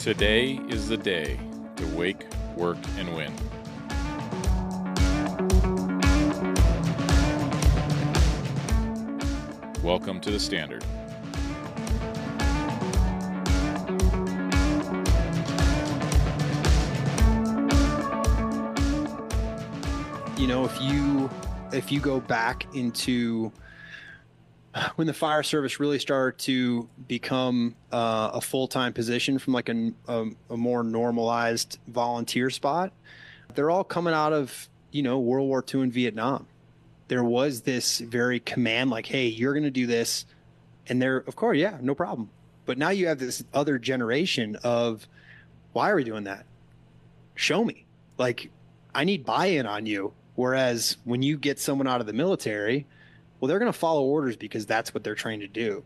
Today is the day to wake, work, and win. Welcome to the Standard. You know, if you if you go back into when the fire service really started to become uh, a full-time position from like a, a, a, more normalized volunteer spot they're all coming out of you know world war ii and vietnam. There was this very command like hey you're going to do this and they're of course yeah no problem. But now you have this other generation of why are we doing that? Show me. Like i need buy-in on you. Whereas when you get someone out of the military well, they're going to follow orders because that's what they're trained to do.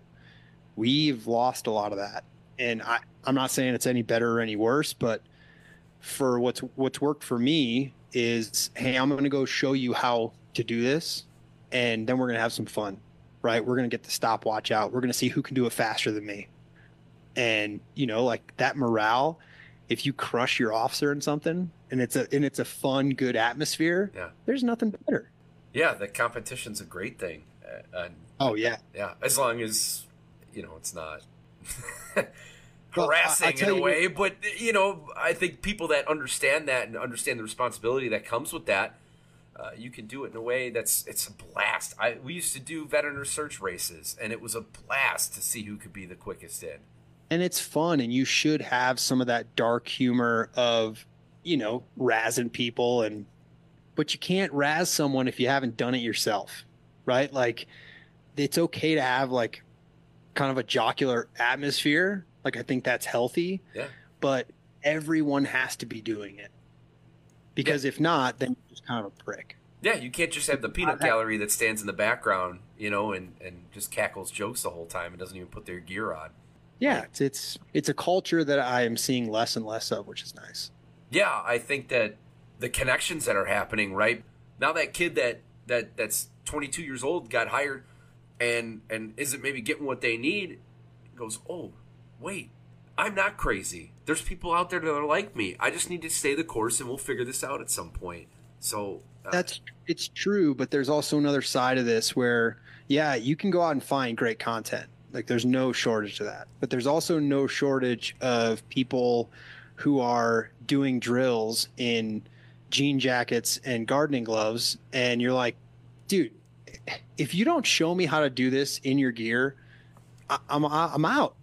We've lost a lot of that. And I, I'm not saying it's any better or any worse, but for what's what's worked for me is, hey, I'm going to go show you how to do this, and then we're going to have some fun, right? We're going to get the stopwatch out. We're going to see who can do it faster than me, and you know, like that morale. If you crush your officer in something, and it's a and it's a fun, good atmosphere, yeah. there's nothing better. Yeah, the competition's a great thing. Uh, oh yeah, yeah. As long as you know it's not harassing well, in a way, what, but you know, I think people that understand that and understand the responsibility that comes with that, uh, you can do it in a way that's it's a blast. I we used to do veteran research races, and it was a blast to see who could be the quickest in. And it's fun, and you should have some of that dark humor of you know razzing people and but you can't razz someone if you haven't done it yourself, right? Like it's okay to have like kind of a jocular atmosphere. Like I think that's healthy. Yeah. But everyone has to be doing it. Because yeah. if not, then you're just kind of a prick. Yeah, you can't just have the peanut uh, gallery that stands in the background, you know, and, and just cackles jokes the whole time and doesn't even put their gear on. Yeah, it's it's it's a culture that I am seeing less and less of, which is nice. Yeah, I think that the connections that are happening right now that kid that that that's 22 years old got hired and and isn't maybe getting what they need? Goes oh wait i'm not crazy. There's people out there that are like me. I just need to stay the course and we'll figure this out at some point. So uh, that's it's true but there's also another side of this where yeah you can go out and find great content. Like there's no shortage of that. But there's also no shortage of people who are doing drills in jean jackets and gardening gloves and you're like dude if you don't show me how to do this in your gear I, am I'm, I'm out.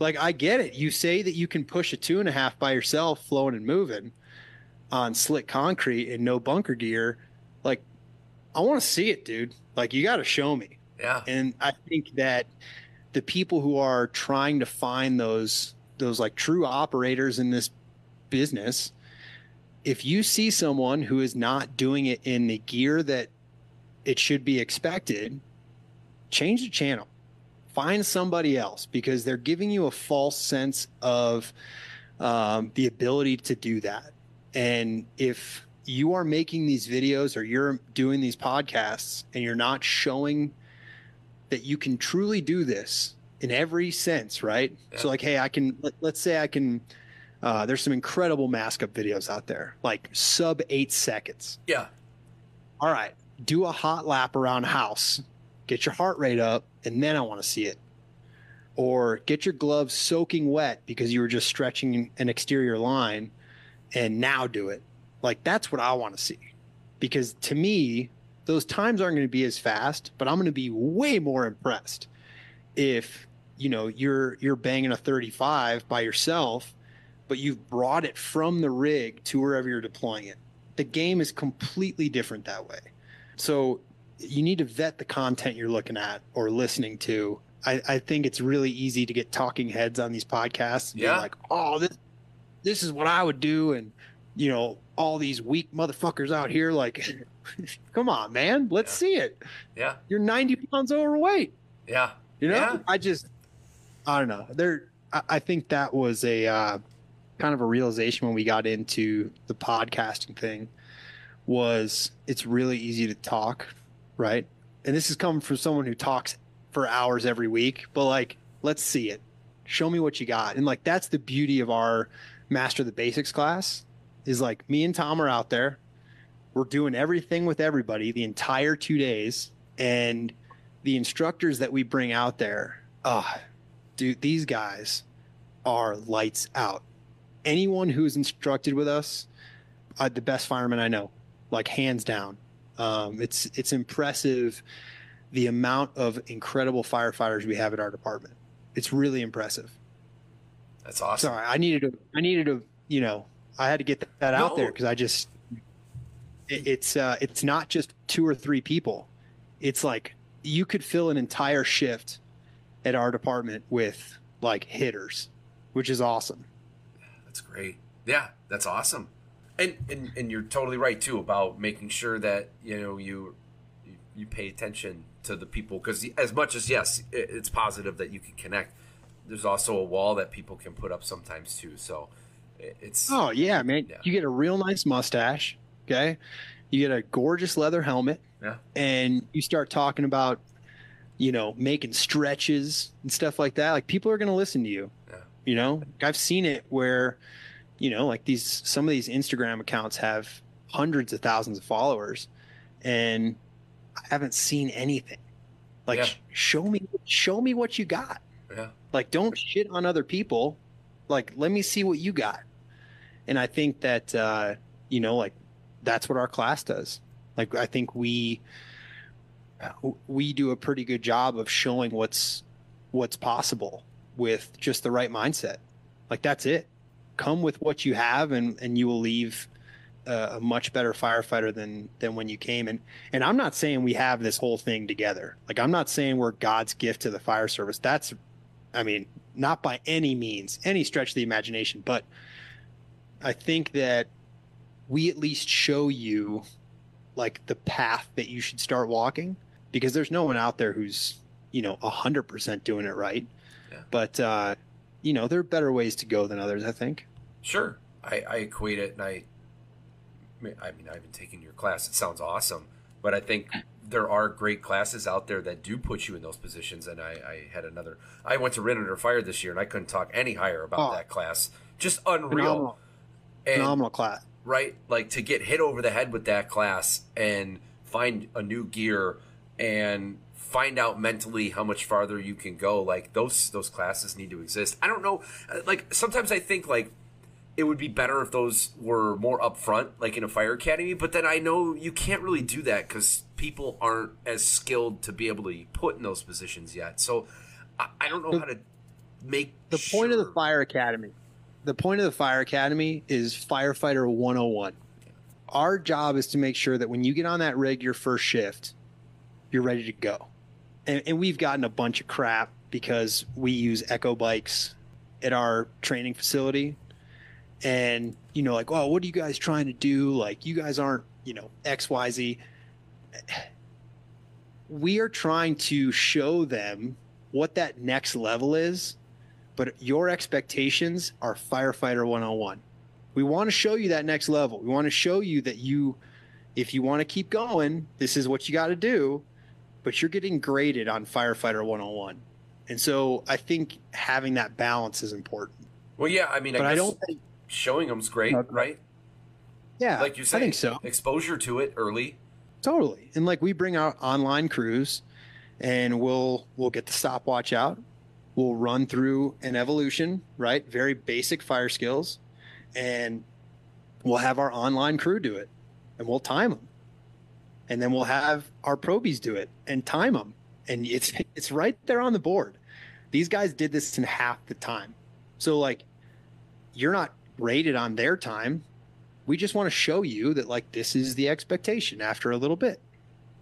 Like i get it. You say that you can push a two and a half by yourself flowing and moving on slick concrete and no bunker gear. Like i want to see it dude. Like you got to show me. Yeah. And i think that the people who are trying to find those those like true operators in this business if you see someone who is not doing it in the gear that it should be expected, change the channel. Find somebody else because they're giving you a false sense of um, the ability to do that. And if you are making these videos or you're doing these podcasts and you're not showing that you can truly do this in every sense, right? Yeah. So, like, hey, I can, let, let's say I can uh, there's some incredible mask up videos out there, like sub eight seconds. Yeah. All right. Do a hot lap around house get your heart rate up, and then I want to see it. Or get your gloves soaking wet because you were just stretching an exterior line and now do it. Like that's what I want to see. Because to me, those times aren't going to be as fast, but I'm going to be way more impressed if, you know, you're you're banging a 35 by yourself, but you've brought it from the rig to wherever you're deploying it. The game is completely different that way. So you need to vet the content you're looking at or listening to. I, I think it's really easy to get talking heads on these podcasts. and Yeah. Like, oh, this this is what I would do, and you know, all these weak motherfuckers out here, like, come on, man, let's Yeah. see it. Yeah. You're 90 pounds overweight. Yeah. You know, Yeah. I just, I don't know. There, I, I think that was a uh, kind of a realization when we got into the podcasting thing. Was it's really easy to talk, right? And this is coming from someone who talks for hours every week, but like, let's see it. Show me what you got. And like, that's the beauty of our Master the Basics class. Is like me and Tom are out there. We're doing everything with everybody the entire two days, and the instructors that we bring out there, ah, dude, these guys are lights out. Anyone who's instructed with us, uh, the best firemen I know, like hands down. Um, it's it's impressive the amount of incredible firefighters we have at our department. It's really impressive. That's awesome. Sorry, I needed to. I needed to. You know, I had to get that out No. there because I just. It, it's uh, it's not just two or three people. It's like you could fill an entire shift at our department with like hitters, which is awesome. That's great. Yeah, that's awesome. And and and you're totally right too about making sure that you know you you, pay attention to the people because as much as yes, it's positive that you can connect. There's also a wall that people can put up sometimes too. So it's Oh yeah, man! Yeah. You get a real nice mustache. Okay, you get a gorgeous leather helmet. Yeah. and you start talking about, you know, making stretches and stuff like that. Like people are going to listen to you. You know, I've seen it where, you know, like these some of these Instagram accounts have hundreds of thousands of followers, and I haven't seen anything. Like, Yeah. sh- show me, show me what you got. yeah Like, don't shit on other people. Like, let me see what you got. And I think that, uh, you know, like that's what our class does. Like, I think we, we do a pretty good job of showing what's, what's possible with just the right mindset. Like, that's it. Come with what you have and, and you will leave uh, a much better firefighter than, than when you came. And, and I'm not saying we have this whole thing together. Like, I'm not saying we're God's gift to the fire service. That's, I mean, not by any means, any stretch of the imagination, but I think that we at least show you like the path that you should start walking because there's no one out there who's, you know, a hundred percent doing it right. But, uh, you know, there are better ways to go than others, I think. Sure, I, I equate it, and I, I mean, I've been taking your class. It sounds awesome, but I think there are great classes out there that do put you in those positions. And I, I had another. I went to Rin Under Fire this year, and I couldn't talk any higher about Oh. that class. Just unreal, Phenomenal, and phenomenal class. right? Like to get hit over the head with that class and find a new gear and find out mentally how much farther you can go. Like those those classes need to exist. I don't know. uh, Like sometimes I think like it would be better if those were more upfront, like in a fire academy. But then I know you can't really do that because people aren't as skilled to be able to put in those positions yet. So I, I don't know how to make The point of the fire academy, the point of the fire academy is firefighter 101. Our job is to make sure that when you get on that rig your first shift, you're ready to go. And, and we've gotten a bunch of crap because we use echo bikes at our training facility. And, you know, like, oh, what are you guys trying to do? Like, you guys aren't, you know, XYZ. We are trying to show them what that next level is but your expectations are firefighter 101 we want to show you that next level we want to show you that you if you want to keep going this is what you got to do but you're getting graded on firefighter 101 and so i think having that balance is important Well, yeah. I mean, I but guess i don't think showing them's great, Okay. right? yeah like you said, i think so Exposure to it early. Totally. And like we bring out online crews and we'll we'll get the stopwatch out. We'll run through an evolution, right? Very basic fire skills, and we'll have our online crew do it, and we'll time them, and then we'll have our probies do it and time them, and it's it's right there on the board. These guys did this in half the time, so like, you're not rated on their time. We just want to show you that like this is the expectation after a little bit.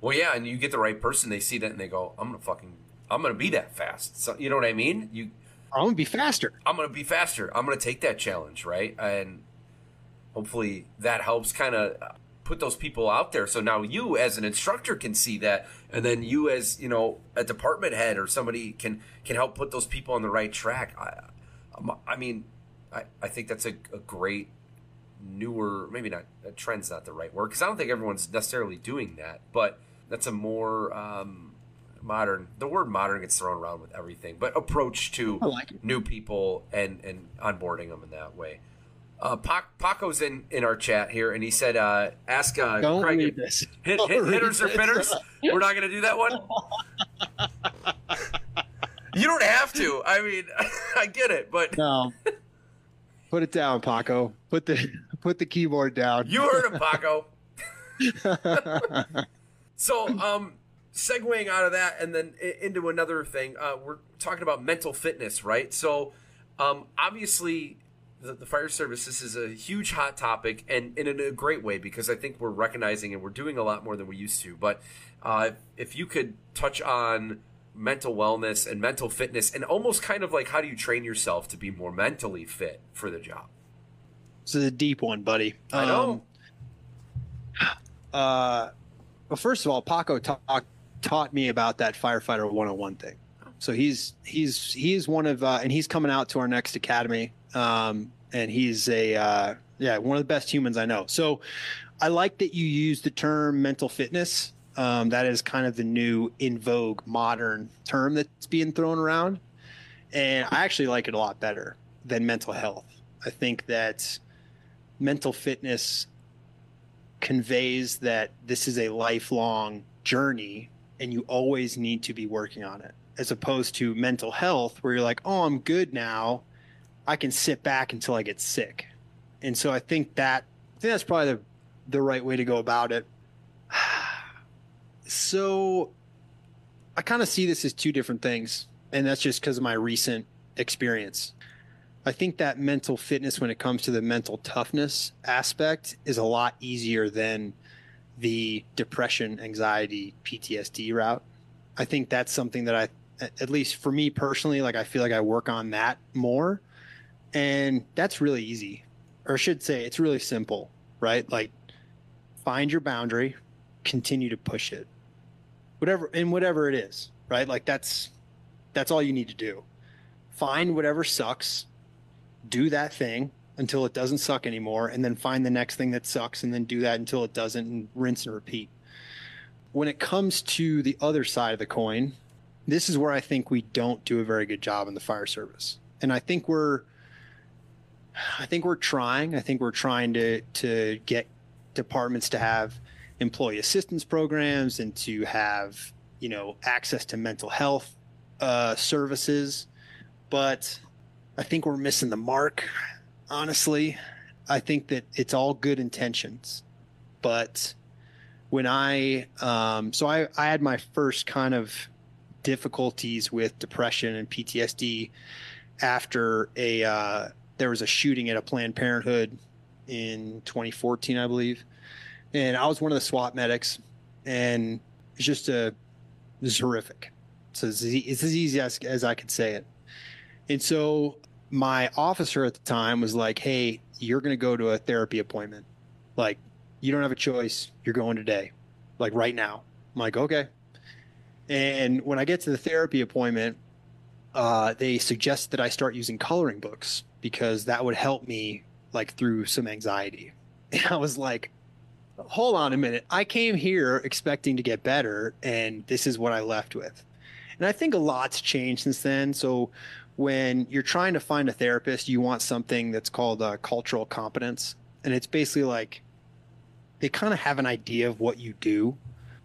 Well, yeah, and you get the right person, they see that and they go, "I'm gonna fucking, I'm gonna be that fast." So you know what I mean? You, I'm gonna be faster. I'm gonna be faster. I'm gonna take that challenge, right? And hopefully that helps kind of put those people out there. So now you, as an instructor, can see that, and then you, as you know, a department head or somebody can can help put those people on the right track. I, I mean, I, I think that's a, a great newer, maybe not a trend's not the right word because I don't think everyone's necessarily doing that, but that's a more um, modern. The word modern gets thrown around with everything, but approach to like new people and and onboarding them in that way. Uh, Paco's in, in our chat here, and he said, uh, "Ask uh, Don't Craig, read this. hit, hit, hitters or this. pitters. We're not going to do that one. you don't have to. I mean, I get it, but No. Put it down, Paco. Put the put the keyboard down. you heard him, Paco. So, um, segueing out of that and then into another thing, uh, we're talking about mental fitness, right? So, um, obviously, the, the fire service this is a huge hot topic, and, and in a great way because I think we're recognizing and we're doing a lot more than we used to. But uh, if you could touch on mental wellness and mental fitness, and almost kind of like how do you train yourself to be more mentally fit for the job? This is a deep one, buddy. I know. Um, uh, well, first of all, Paco taught taught me about that firefighter 101 thing. So he's he's he's one of uh, and he's coming out to our next academy. Um, and he's a uh, yeah one of the best humans I know. So I like that you use the term mental fitness. Um, that is kind of the new in vogue modern term that's being thrown around, and I actually like it a lot better than mental health. I think that mental fitness conveys that this is a lifelong journey and you always need to be working on it as opposed to mental health where you're like oh i'm good now i can sit back until i get sick and so i think that i think that's probably the, the right way to go about it so i kind of see this as two different things and that's just because of my recent experience I think that mental fitness, when it comes to the mental toughness aspect, is a lot easier than the depression, anxiety, PTSD route. I think that's something that I, at least for me personally, like I feel like I work on that more. And that's really easy, or I should say, it's really simple, right? Like find your boundary, continue to push it, whatever, and whatever it is, right? Like that's, that's all you need to do. Find whatever sucks, do that thing until it doesn't suck anymore and then find the next thing that sucks and then do that until it doesn't and rinse and repeat when it comes to the other side of the coin this is where i think we don't do a very good job in the fire service and i think we're i think we're trying. I think we're trying to to get departments to have employee assistance programs and to have you know access to mental health uh, services. But I think we're missing the mark. Honestly, I think that it's all good intentions, but when I um, so I I had my first kind of difficulties with depression and PTSD after a uh, there was a shooting at a Planned Parenthood in 2014, I believe, and I was one of the SWAT medics, and it's just a it was horrific. So it's, it's as easy as, as I could say it. And so my officer at the time was like, "Hey, you're going to go to a therapy appointment. Like, you don't have a choice. You're going today, like right now." I'm like, "Okay." And when I get to the therapy appointment, uh, they suggest that I start using coloring books because that would help me like through some anxiety. And I was like, "Hold on a minute. I came here expecting to get better, and this is what I left with." And I think a lot's changed since then. So when you're trying to find a therapist, you want something that's called uh, cultural competence. And it's basically like they kind of have an idea of what you do.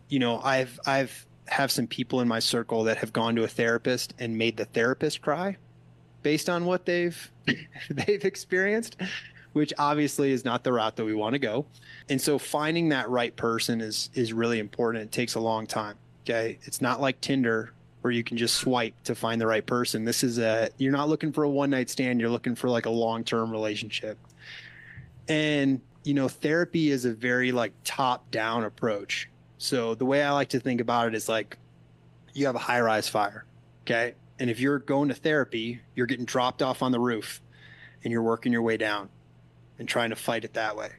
You know, I've I've have some people in my circle that have gone to a therapist and made the therapist cry based on what they've they've experienced which obviously is not the route that we want to go. And so finding that right person is is really important. It takes a long time okay? It's not like tinder where you can just swipe to find the right person. This is a you're not looking for a one night stand. You're looking for like a long term relationship. And you know therapy is a very like top down approach. So the way I like to think about it is like you have a high rise fire, okay? And if you're going to therapy, you're getting dropped off on the roof and you're working your way down and trying to fight it that way.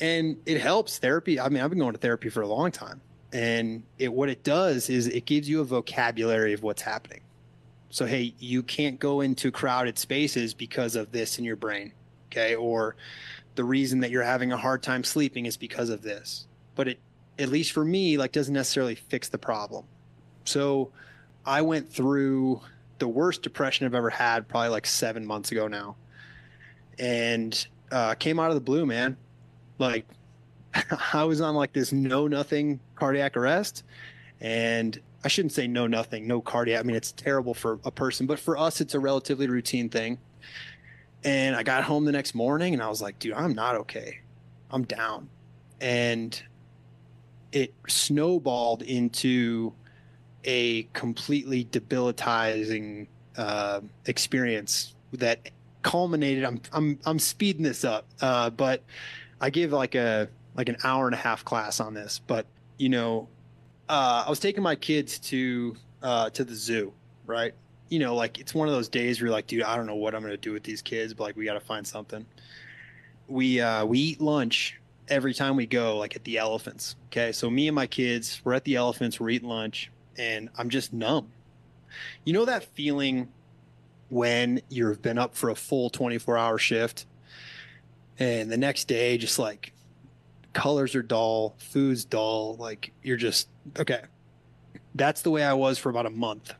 And it helps therapy. I mean, I've been going to therapy for a long time. And it what it does is it gives you a vocabulary of what's happening. So hey, you can't go into crowded spaces because of this in your brain. Okay? Or the reason that you're having a hard time sleeping is because of this. But it at least for me, like doesn't necessarily fix the problem. So I went through the worst depression I've ever had, probably like seven months ago now, and uh, came out of the blue, man. Like I was on like this no nothing cardiac arrest, and I shouldn't say no nothing, no cardiac. I mean, it's terrible for a person, but for us, it's a relatively routine thing. And I got home the next morning, and I was like, dude, I'm not okay. I'm down, and it snowballed into a completely debilitating uh, experience that culminated. I'm I'm I'm speeding this up, uh, but I give like a like an hour and a half class on this. But you know, uh, I was taking my kids to uh, to the zoo, right? You know, like it's one of those days where you're like, dude, I don't know what I'm gonna do with these kids, but like we got to find something. We uh, we eat lunch every time we go, like at the elephants. Okay. So me and my kids, we're at the elephants, we're eating lunch, and I'm just numb. You know that feeling when you've been up for a full 24 hour shift and the next day just like colors are dull, food's dull, like you're just okay. That's the way I was for about a month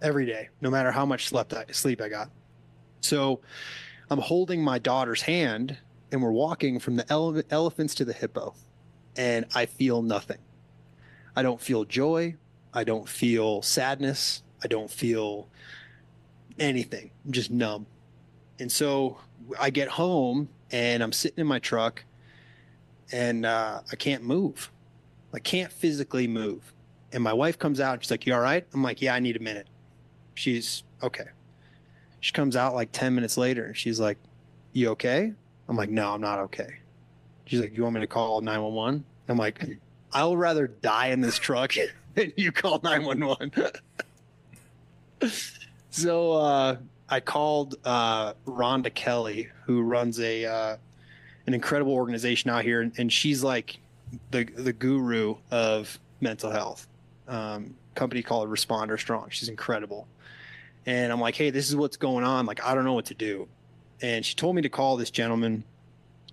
every day, no matter how much slept I, sleep I got. So I'm holding my daughter's hand and we're walking from the ele- elephants to the hippo, and I feel nothing. I don't feel joy. I don't feel sadness. I don't feel anything. I'm just numb. And so I get home and I'm sitting in my truck and uh, I can't move. I can't physically move. And my wife comes out. She's like, You all right? I'm like, Yeah, I need a minute. She's okay. She comes out like 10 minutes later and she's like, You okay? I'm like, no, I'm not okay. She's like, you want me to call 911? I'm like, I'll rather die in this truck than you call 911. so uh, I called uh, Rhonda Kelly, who runs a uh, an incredible organization out here, and she's like the the guru of mental health. Um, company called Responder Strong. She's incredible. And I'm like, hey, this is what's going on. Like, I don't know what to do and she told me to call this gentleman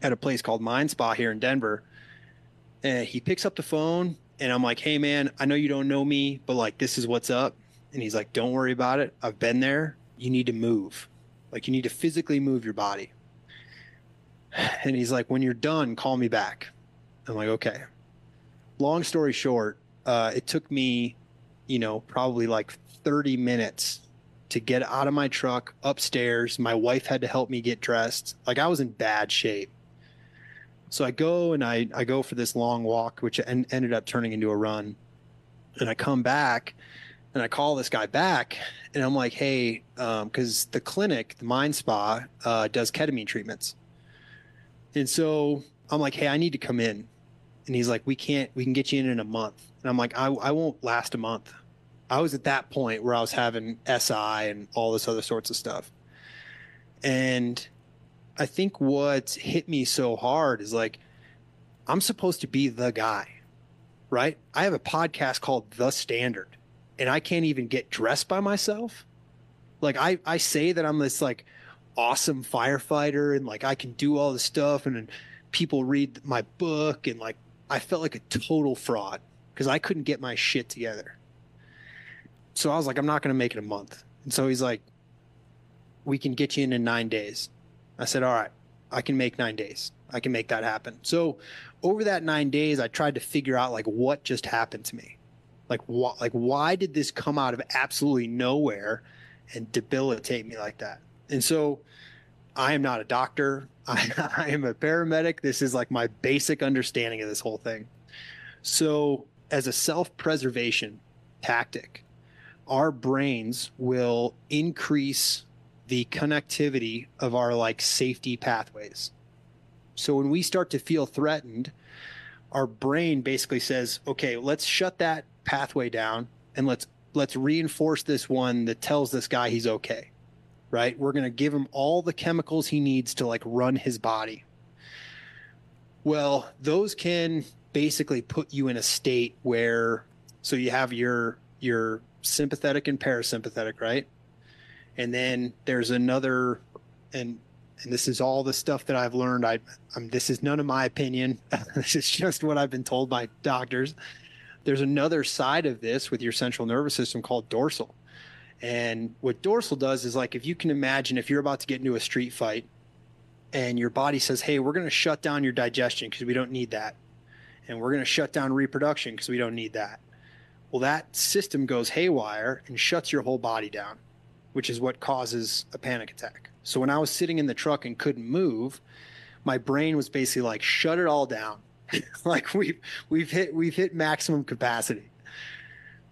at a place called Mind Spa here in Denver. And he picks up the phone, and I'm like, "Hey, man, I know you don't know me, but like, this is what's up." And he's like, "Don't worry about it. I've been there. You need to move. Like, you need to physically move your body." And he's like, "When you're done, call me back." I'm like, "Okay." Long story short, uh, it took me, you know, probably like 30 minutes to get out of my truck upstairs. My wife had to help me get dressed. Like I was in bad shape. So I go and I, I go for this long walk, which en- ended up turning into a run. And I come back and I call this guy back and I'm like, hey, because um, the clinic, the Mind Spa, uh, does ketamine treatments. And so I'm like, hey, I need to come in. And he's like, we can't, we can get you in in a month. And I'm like, I, I won't last a month. I was at that point where I was having SI and all this other sorts of stuff. And I think what hit me so hard is like, I'm supposed to be the guy, right? I have a podcast called The Standard, and I can't even get dressed by myself. Like, I, I say that I'm this like awesome firefighter and like I can do all this stuff, and, and people read my book, and like I felt like a total fraud because I couldn't get my shit together so I was like, I'm not going to make it a month. And so he's like, we can get you in in nine days. I said, all right, I can make nine days. I can make that happen. So over that nine days, I tried to figure out like what just happened to me. Like wh- like why did this come out of absolutely nowhere and debilitate me like that? And so I am not a doctor. I, I am a paramedic. This is like my basic understanding of this whole thing. So as a self-preservation tactic, our brains will increase the connectivity of our like safety pathways. So when we start to feel threatened, our brain basically says, "Okay, let's shut that pathway down and let's let's reinforce this one that tells this guy he's okay." Right? We're going to give him all the chemicals he needs to like run his body. Well, those can basically put you in a state where so you have your your sympathetic and parasympathetic, right? And then there's another, and and this is all the stuff that I've learned. I, I'm, this is none of my opinion. this is just what I've been told by doctors. There's another side of this with your central nervous system called dorsal. And what dorsal does is like if you can imagine if you're about to get into a street fight and your body says, "Hey, we're going to shut down your digestion because we don't need that." And we're going to shut down reproduction because we don't need that. Well, that system goes haywire and shuts your whole body down, which is what causes a panic attack. So when I was sitting in the truck and couldn't move, my brain was basically like, shut it all down. like we've we've hit we've hit maximum capacity.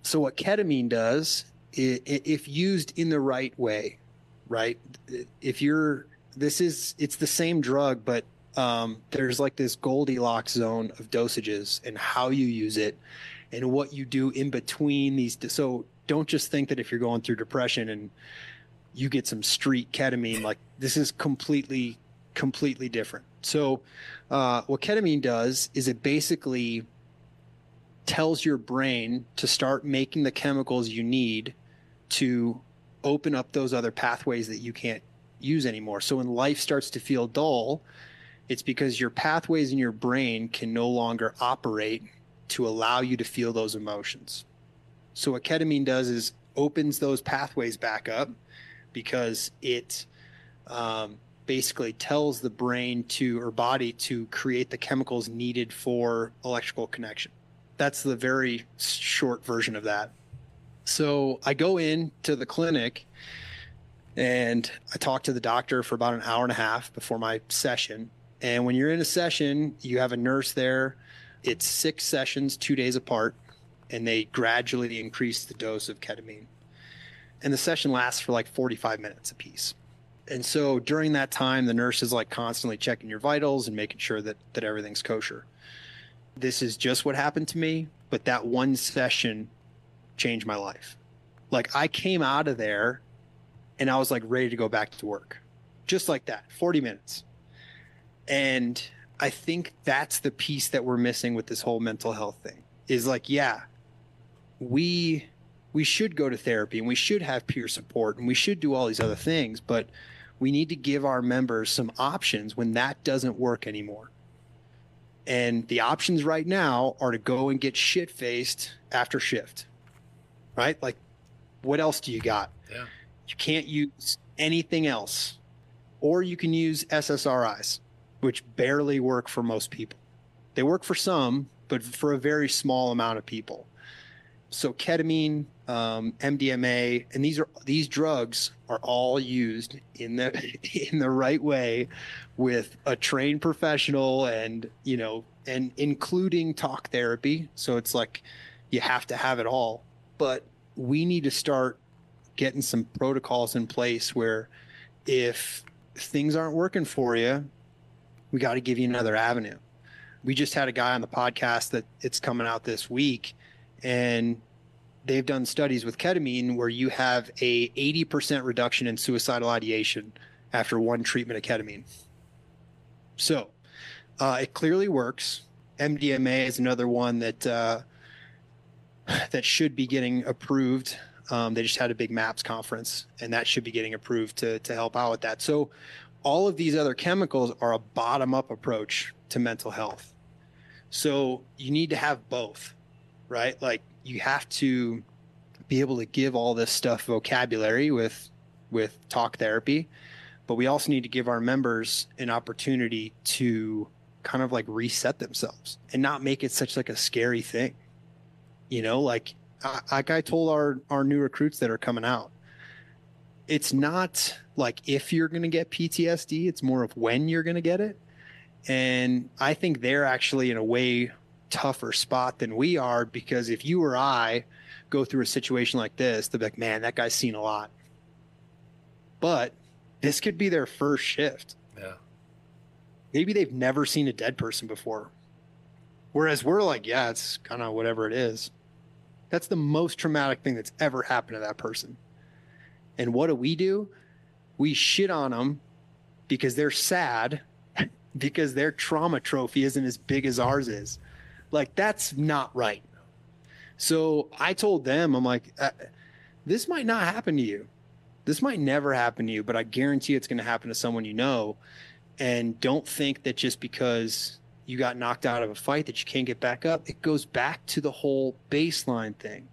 So what ketamine does, if used in the right way, right? If you're this is it's the same drug, but um, there's like this Goldilocks zone of dosages and how you use it and what you do in between these. So don't just think that if you're going through depression and you get some street ketamine, like this is completely, completely different. So, uh, what ketamine does is it basically tells your brain to start making the chemicals you need to open up those other pathways that you can't use anymore. So when life starts to feel dull, it's because your pathways in your brain can no longer operate to allow you to feel those emotions. So what ketamine does is opens those pathways back up because it um, basically tells the brain to or body to create the chemicals needed for electrical connection. That's the very short version of that. So I go in to the clinic and I talk to the doctor for about an hour and a half before my session. And when you're in a session, you have a nurse there it's six sessions, two days apart, and they gradually increase the dose of ketamine. And the session lasts for like 45 minutes a piece. And so during that time, the nurse is like constantly checking your vitals and making sure that, that everything's kosher. This is just what happened to me, but that one session changed my life. Like I came out of there and I was like ready to go back to work. Just like that, 40 minutes. And I think that's the piece that we're missing with this whole mental health thing. Is like, yeah, we we should go to therapy and we should have peer support and we should do all these other things, but we need to give our members some options when that doesn't work anymore. And the options right now are to go and get shit faced after shift. Right? Like what else do you got? Yeah. You can't use anything else. Or you can use SSRIs which barely work for most people. They work for some, but for a very small amount of people. So ketamine, um, MDMA, and these are these drugs are all used in the in the right way, with a trained professional, and you know, and including talk therapy. So it's like you have to have it all. But we need to start getting some protocols in place where if things aren't working for you we got to give you another avenue. We just had a guy on the podcast that it's coming out this week, and they've done studies with ketamine where you have a 80% reduction in suicidal ideation after one treatment of ketamine. So uh, it clearly works. MDMA is another one that uh, that should be getting approved. Um, they just had a big MAPS conference, and that should be getting approved to to help out with that. So all of these other chemicals are a bottom up approach to mental health. So you need to have both, right? Like you have to be able to give all this stuff vocabulary with with talk therapy, but we also need to give our members an opportunity to kind of like reset themselves and not make it such like a scary thing. You know, like I, like I told our our new recruits that are coming out, it's not like if you're going to get PTSD, it's more of when you're going to get it. And I think they're actually in a way tougher spot than we are because if you or I go through a situation like this, they're like, man, that guy's seen a lot. But this could be their first shift. Yeah. Maybe they've never seen a dead person before. Whereas we're like, yeah, it's kind of whatever it is. That's the most traumatic thing that's ever happened to that person. And what do we do? We shit on them because they're sad because their trauma trophy isn't as big as ours is. Like, that's not right. So I told them, I'm like, uh, this might not happen to you. This might never happen to you, but I guarantee it's going to happen to someone you know. And don't think that just because you got knocked out of a fight that you can't get back up. It goes back to the whole baseline thing.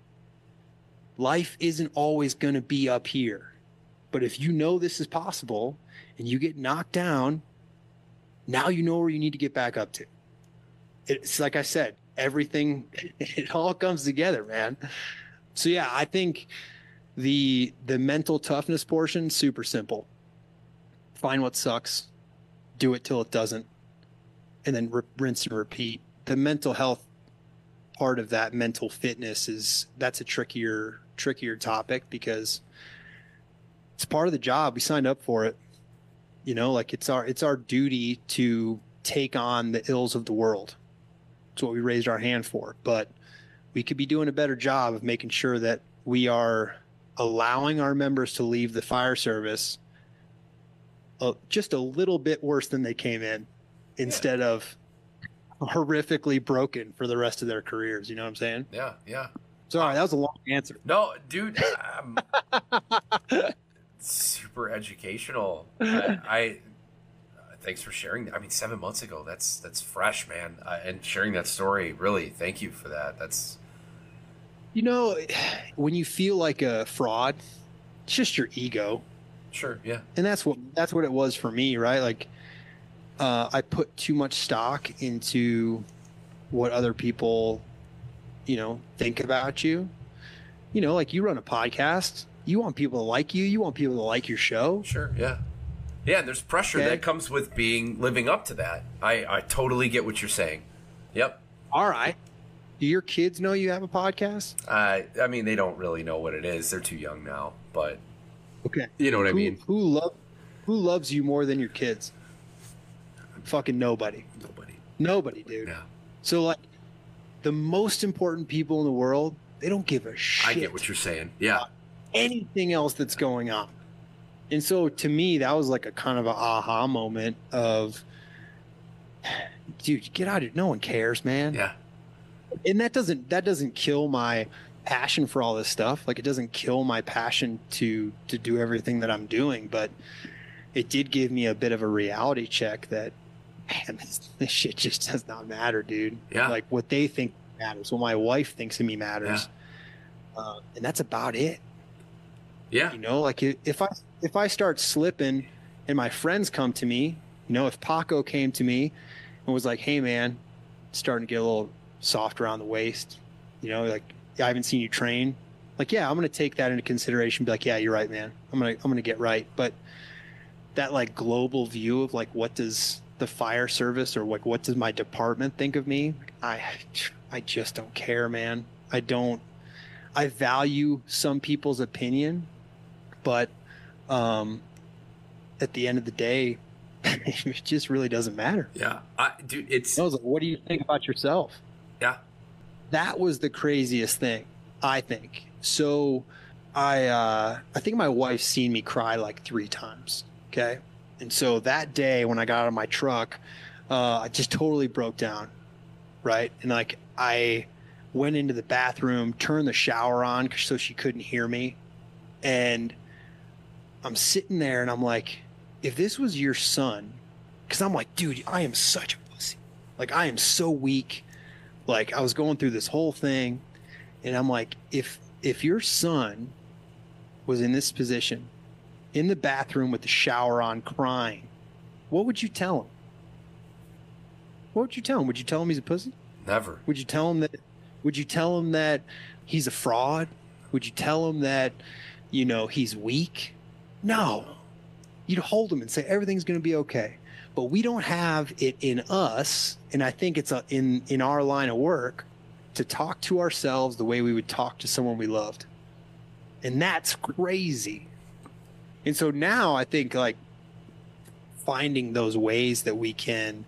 Life isn't always going to be up here. But if you know this is possible and you get knocked down, now you know where you need to get back up to. It's like I said, everything, it all comes together, man. So yeah, I think the the mental toughness portion super simple. Find what sucks, do it till it doesn't, and then r- rinse and repeat. The mental health part of that mental fitness is that's a trickier trickier topic because it's part of the job. We signed up for it. You know, like it's our it's our duty to take on the ills of the world. It's what we raised our hand for. But we could be doing a better job of making sure that we are allowing our members to leave the fire service uh, just a little bit worse than they came in instead of horrifically broken for the rest of their careers. You know what I'm saying? Yeah, yeah. Sorry, that was a long answer. No, dude, um, super educational. I, I thanks for sharing. that. I mean, seven months ago, that's that's fresh, man, uh, and sharing that story. Really, thank you for that. That's You know, when you feel like a fraud, it's just your ego. sure, yeah, and that's what that's what it was for me right like uh, i put too much stock into what other people you know think about you you know like you run a podcast you want people to like you you want people to like your show sure, yeah, yeah. And there's pressure Okay. that comes with being living up to that. I I totally get what you're saying. Yep. all right do your kids know you have a podcast I I mean, they don't really know what it is. They're too young now, but okay you know what I mean. who love who loves you more than your kids fucking nobody Nobody. nobody dude Yeah, so like the most important people in the world they don't give a shit I get what you're saying. Yeah, anything else that's going on. And so to me, that was like a kind of a aha moment of, dude, get out of here. No one cares, man. yeah, And that doesn't that doesn't kill my passion for all this stuff. Like it doesn't kill my passion to to do everything that I'm doing, but it did give me a bit of a reality check that man, this, this shit just does not matter, dude. Yeah. Like what they think matters, what my wife thinks of me matters. Uh, and that's about it. yeah. You know, like if I if I start slipping and my friends come to me, you know, if Paco came to me and was like, "Hey, man, starting to get a little soft around the waist," you know, like I haven't seen you train. Like, yeah, I'm gonna take that into consideration. Be like, yeah, you're right, man. I'm gonna I'm gonna get right. But that like global view of like what does the fire service or like what does my department think of me? I I just don't care, man. I don't. I value some people's opinion, but um, at the end of the day, it just really doesn't matter. Yeah, I, dude, it's I was like, what do you think about yourself? yeah, That was the craziest thing, I think. So I uh, I think my wife's seen me cry like three times. Okay. And so that day when I got out of my truck, uh, I just totally broke down. Right. And like I went into the bathroom, turned the shower on so she couldn't hear me. And I'm sitting there and I'm like, if this was your son, because I'm like, dude, I am such a pussy. Like, I am so weak. Like, I was going through this whole thing. And I'm like, if if your son was in this position, in the bathroom with the shower on, crying, what would you tell him? What would you tell him? Would you tell him he's a pussy? never. Would you tell him that Would you tell him that he's a fraud? Would you tell him that, you know, he's weak? No. You'd hold them and say everything's going to be okay. But we don't have it in us, and I think it's a, in in our line of work to talk to ourselves the way we would talk to someone we loved. And that's crazy. And so now I think like finding those ways that we can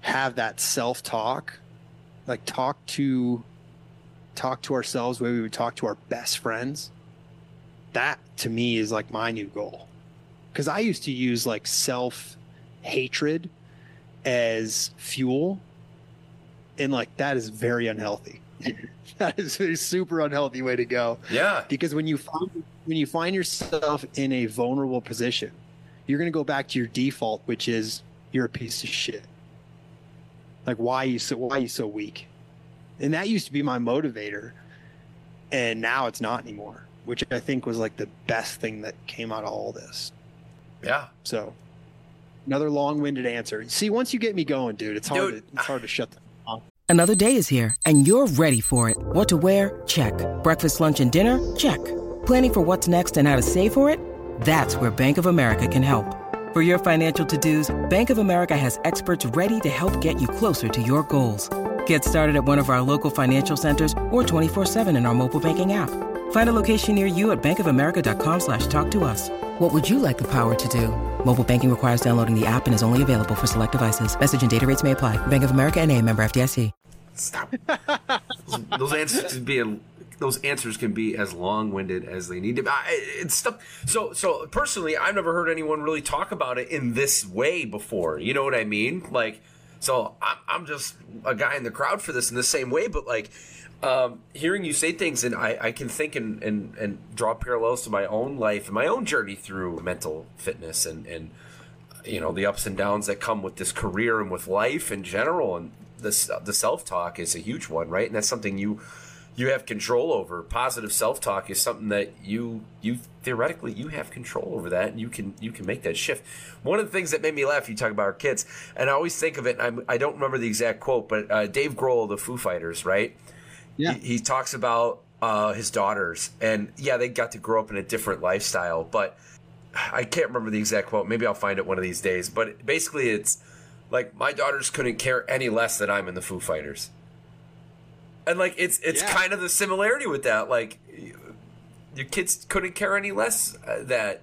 have that self-talk, like talk to talk to ourselves the way we would talk to our best friends. That to me is like my new goal. Cuz I used to use like self-hatred as fuel and like that is very unhealthy. that is a super unhealthy way to go. Yeah. Because when you find when you find yourself in a vulnerable position, you're going to go back to your default, which is you're a piece of shit. Like why are you so why are you so weak? And that used to be my motivator, and now it's not anymore. Which I think was like the best thing that came out of all this. Yeah. So, another long-winded answer. See, once you get me going, dude, it's hard. Dude. To, it's hard to shut them off. Another day is here, and you're ready for it. What to wear? Check. Breakfast, lunch, and dinner? Check. Planning for what's next and how to save for it? That's where Bank of America can help. For your financial to-dos, Bank of America has experts ready to help get you closer to your goals. Get started at one of our local financial centers or 24-7 in our mobile banking app. Find a location near you at bankofamerica.com slash talk to us. What would you like the power to do? Mobile banking requires downloading the app and is only available for select devices. Message and data rates may apply. Bank of America and a member FDIC. Stop. those, those answers can be those answers can be as long-winded as they need to be. I- It's stuff. So, so personally, I've never heard anyone really talk about it in this way before. You know what I mean? Like, so I'm, I'm just a guy in the crowd for this in the same way. But like, um, hearing you say things, and I, I can think and, and and draw parallels to my own life and my own journey through mental fitness and and you know the ups and downs that come with this career and with life in general. And this the self-talk is a huge one right? And that's something you you have control over. Positive self-talk is something that you you theoretically you have control over that and you can you can make that shift. One of the things that made me laugh you talk about our kids and i always think of it I'm, i don't remember the exact quote but uh, dave grohl the foo fighters right Yeah. he, he talks about uh, his daughters and yeah they got to grow up in a different lifestyle but I can't remember the exact quote. Maybe I'll find it one of these days. But basically, it's like my daughters couldn't care any less that I'm in the Foo Fighters, and like it's it's Yeah. kind of the similarity with that. Like your kids couldn't care any less uh, that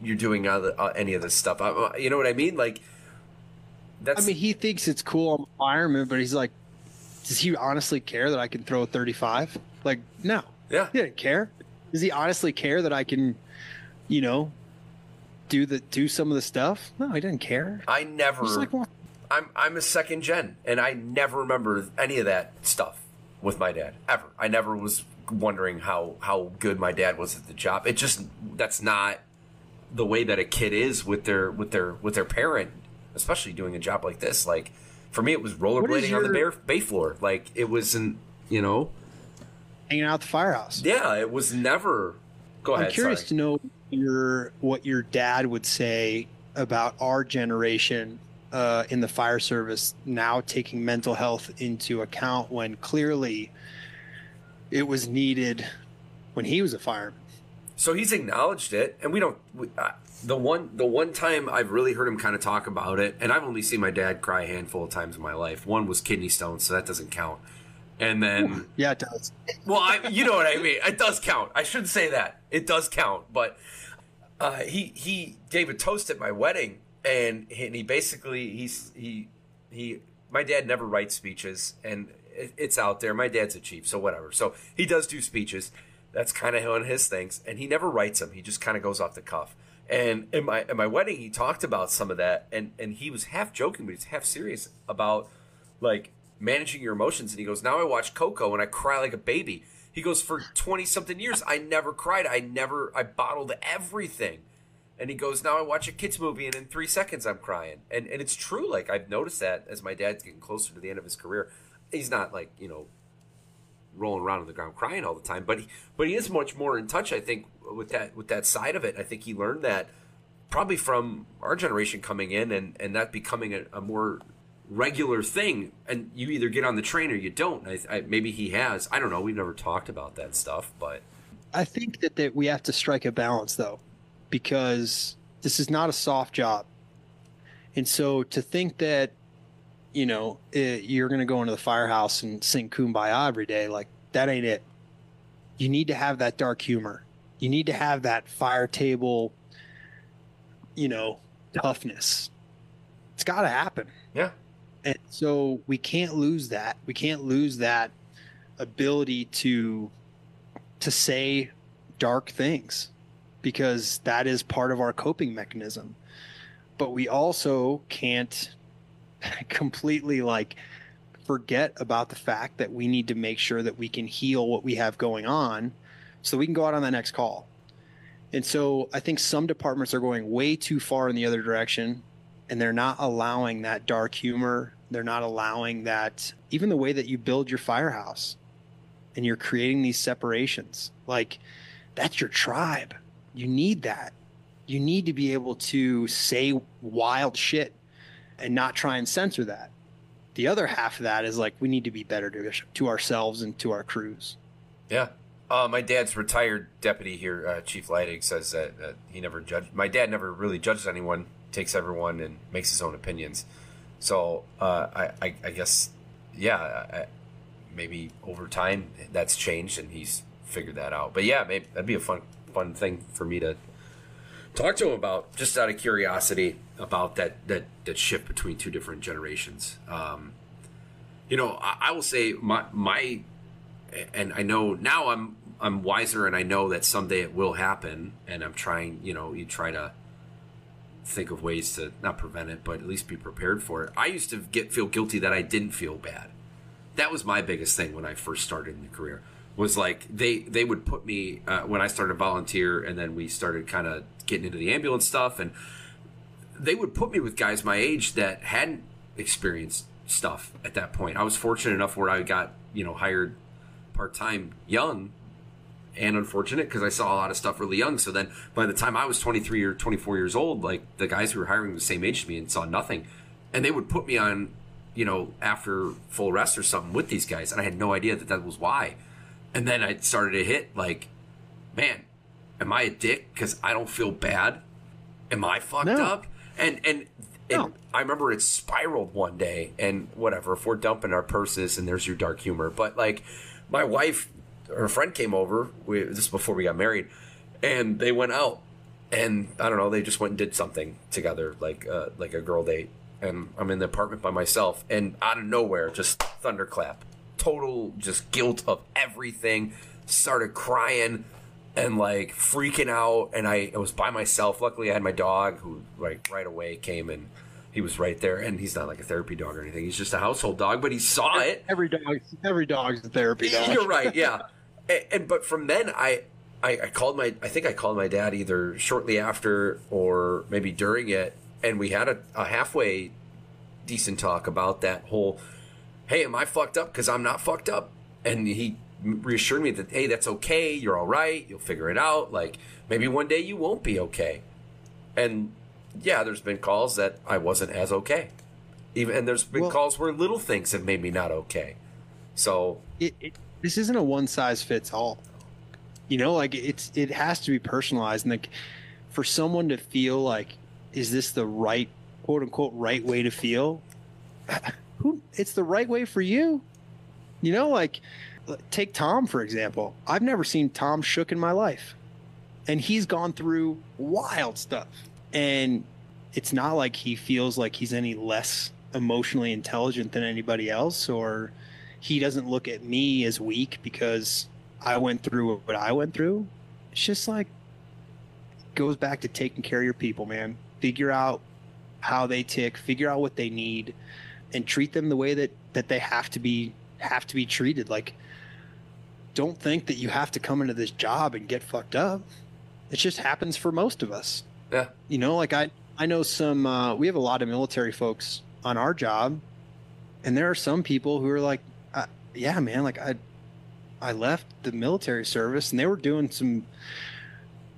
you're doing uh, any of this stuff. Uh, you know what I mean? Like that's I mean, he thinks it's cool. I'm a fireman, but he's like, does he honestly care that I can throw a 35? Like, no. yeah. He didn't care. Does he honestly care that I can, you know, do the do some of the stuff? No, he didn't care. I never. Like, I'm I'm a second gen, and I never remember any of that stuff with my dad ever. I never was wondering how how good my dad was at the job. It just that's not the way that a kid is with their with their with their parent, especially doing a job like this. Like for me, it was rollerblading on the bay, bay floor. Like it wasn't, you know. hanging out at the firehouse. Yeah, it was never. Go ahead. I'm curious sorry. to know your what your dad would say about our generation uh, in the fire service now taking mental health into account when clearly it was needed when he was a fireman. So he's acknowledged it, and we don't. We, uh, the one the one time I've really heard him kind of talk about it, and I've only seen my dad cry a handful of times in my life. One was kidney stones, so that doesn't count. And then, Yeah, it does. well, I, you know what I mean. It does count. I shouldn't say that. It does count. But uh, he he gave a toast at my wedding, and he, and he basically he's he he. My dad never writes speeches, and it, it's out there. My dad's a chief, so whatever. So he does do speeches. That's kind of one of his things, and he never writes them. He just kind of goes off the cuff. And in my at my wedding, he talked about some of that, and and he was half joking, but he's half serious about like managing your emotions. And he goes, "Now I watch Coco and I cry like a baby." He goes, "For twenty something years, I never cried. I never, I bottled everything." And he goes, "Now I watch a kids movie and in three seconds I'm crying." And and it's true. Like I've noticed that as my dad's getting closer to the end of his career, he's not like you know rolling around on the ground crying all the time, but he, but he is much more in touch. I think with that with that side of it. I think he learned that probably from our generation coming in and and that becoming a, a more regular thing, and you either get on the train or you don't. I, I, maybe he has. I don't know. We've never talked about that stuff, but I think that, that we have to strike a balance though, because this is not a soft job. And so to think that, you know, it, you're going to go into the firehouse and sing Kumbaya every day, like that ain't it. You need to have that dark humor. You need to have that fire table, you know, toughness. It's got to happen. yeah, And so we can't lose that. We can't lose that ability to to say dark things because that is part of our coping mechanism. But we also can't completely like forget about the fact that we need to make sure that we can heal what we have going on so we can go out on that next call. And so I think some departments are going way too far in the other direction and they're not allowing that dark humor. They're not allowing that, even the way that you build your firehouse and you're creating these separations. Like, that's your tribe. You need that. You need to be able to say wild shit and not try and censor that. The other half of that is like, we need to be better to, to ourselves and to our crews. yeah. Uh, my dad's retired deputy here, uh, Chief Leidig, says that, that he never judged. My dad never really judges anyone, takes everyone, and makes his own opinions. So uh, I, I, I guess, yeah, I, maybe over time that's changed and he's figured that out. But yeah, maybe that'd be a fun, fun thing for me to talk to him about, just out of curiosity about that that that shift between two different generations. Um, you know, I, I will say my my and I know now I'm I'm wiser and I know that someday it will happen and I'm trying, you know, you try to think of ways to not prevent it, but at least be prepared for it. I used to get feel guilty that I didn't feel bad. That was my biggest thing when I first started in the career. Was like they they would put me uh, when I started volunteer and then we started kind of getting into the ambulance stuff and they would put me with guys my age that hadn't experienced stuff at that point. I was fortunate enough where I got you know hired part time young and unfortunate because I saw a lot of stuff really young. So then by the time I was 23 or 24 years old, like the guys who were hiring the same age as me and saw nothing. And they would put me on, you know, after full rest or something with these guys. And I had no idea that that was why. And then I started to hit like, man, am I a dick because I don't feel bad? Am I fucked No. up? And, and, and No. I remember it spiraled one day and whatever, if we're dumping our purses and there's your dark humor. But like my wife, her friend came over, we, this is before we got married, and they went out. And I don't know, they just went and did something together, like uh, like a girl date. And I'm in the apartment by myself, and out of nowhere, just thunderclap, total just guilt of everything. Started crying and like freaking out, and I, I was by myself. Luckily, I had my dog, who like right away came and he was right there. And he's not like a therapy dog or anything; he's just a household dog. But he saw it, Every dog, every dog's a therapy dog. you're right, yeah. and, and but from then, I, I I called my I think I called my dad either shortly after or maybe during it, and we had a, a halfway decent talk about that whole. Hey, am I fucked up? Because I'm not fucked up. And he reassured me that hey, that's okay. You're all right. You'll figure it out. Like maybe one day you won't be okay. And yeah, there's been calls that I wasn't as okay. Even and there's been Well- calls where little things have made me not okay. So it, it this isn't a one size fits all. You know, like it's it has to be personalized, and like for someone to feel like, is this the right quote unquote right way to feel? Who? It's the right way for you. You know, like take Tom for example. I've never seen Tom shook in my life, and he's gone through wild stuff, and it's not like he feels like he's any less emotionally intelligent than anybody else or he doesn't look at me as weak because I went through what I went through. It's just like goes back to taking care of your people, man. Figure out how they tick, figure out what they need, and treat them the way that that they have to be have to be treated. Like, don't think that you have to come into this job and get fucked up. It just happens for most of us yeah, you know like i i know some uh, we have a lot of military folks on our job and there are some people who are like uh, yeah man like i i left the military service and they were doing some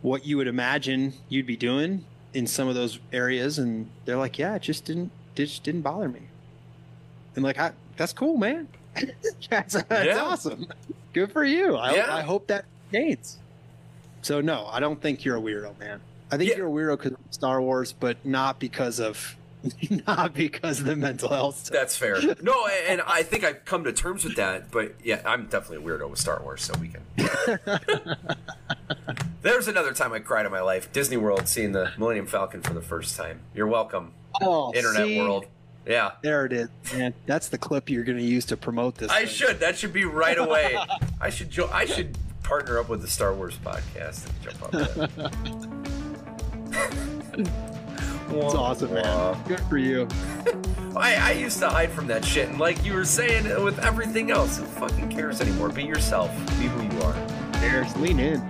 what you would imagine you'd be doing in some of those areas and they're like yeah it just didn't it just didn't bother me and like I, that's cool, man. that's, that's Yeah. awesome. Good for you. I, Yeah. I hope that gains. So no, I don't think you're a weirdo, man. I think Yeah. you're a weirdo because of Star Wars, but not because of not because of the mental health stuff. That's fair. No, and I think I've come to terms with that. But yeah, I'm definitely a weirdo with Star Wars, so we can. There's another time I cried in my life. Disney World, seeing the Millennium Falcon for the first time. You're welcome, Oh, Internet see? world. Yeah, There it is, man. That's the clip you're going to use to promote this. I thing. should. That should be right away. I should. Jo- I should partner up with the Star Wars podcast and jump on that. It's awesome, man. Good for you. I, I used to hide from that shit, and like you were saying, with everything else, who fucking cares anymore? Be yourself. Be who you are. There's lean in.